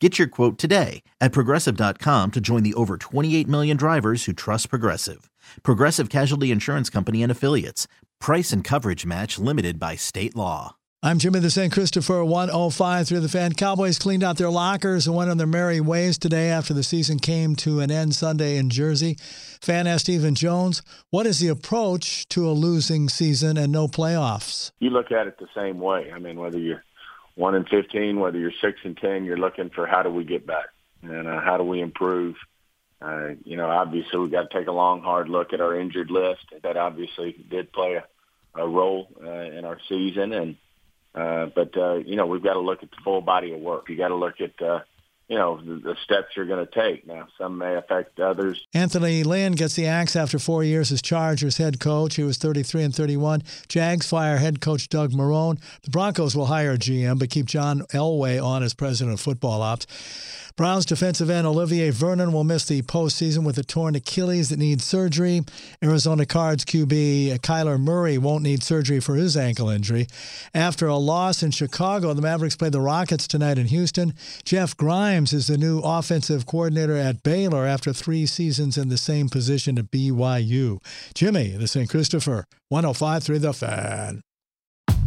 Get your quote today at progressive.com to join the over 28 million drivers who trust Progressive. Progressive Casualty Insurance Company and Affiliates. Price and coverage match limited by state law. I'm Jimmy the St. Christopher 105 through the fan. Cowboys cleaned out their lockers and went on their merry ways today after the season came to an end Sunday in Jersey. Fan asked Stephen Jones, what is the approach to a losing season and no playoffs? You look at it the same way. I mean, whether you're 1 and 15, whether you're 6 and 10, you're looking for how do we get back and uh, how do we improve. Uh, you know, obviously we've got to take a long, hard look at our injured list. That obviously did play a, a role uh, in our season. And uh, but uh, you know, we've got to look at the full body of work. You got to look at uh, you know the, steps you're going to take. Now, some may affect others. Anthony Lynn gets the axe after four years as Chargers head coach. He was 33 and 31. Jags fire head coach Doug Marrone. The Broncos will hire a GM, but keep John Elway on as president of football ops. Browns defensive end Olivier Vernon will miss the postseason with a torn Achilles that needs surgery. Arizona Cards QB Kyler Murray won't need surgery for his ankle injury. After a loss in Chicago, the Mavericks play the Rockets tonight in Houston. Jeff Grimes is the new offensive coordinator at Baylor after three seasons in the same position at BYU. Jimmy, the St. Christopher, 105 through The Fan.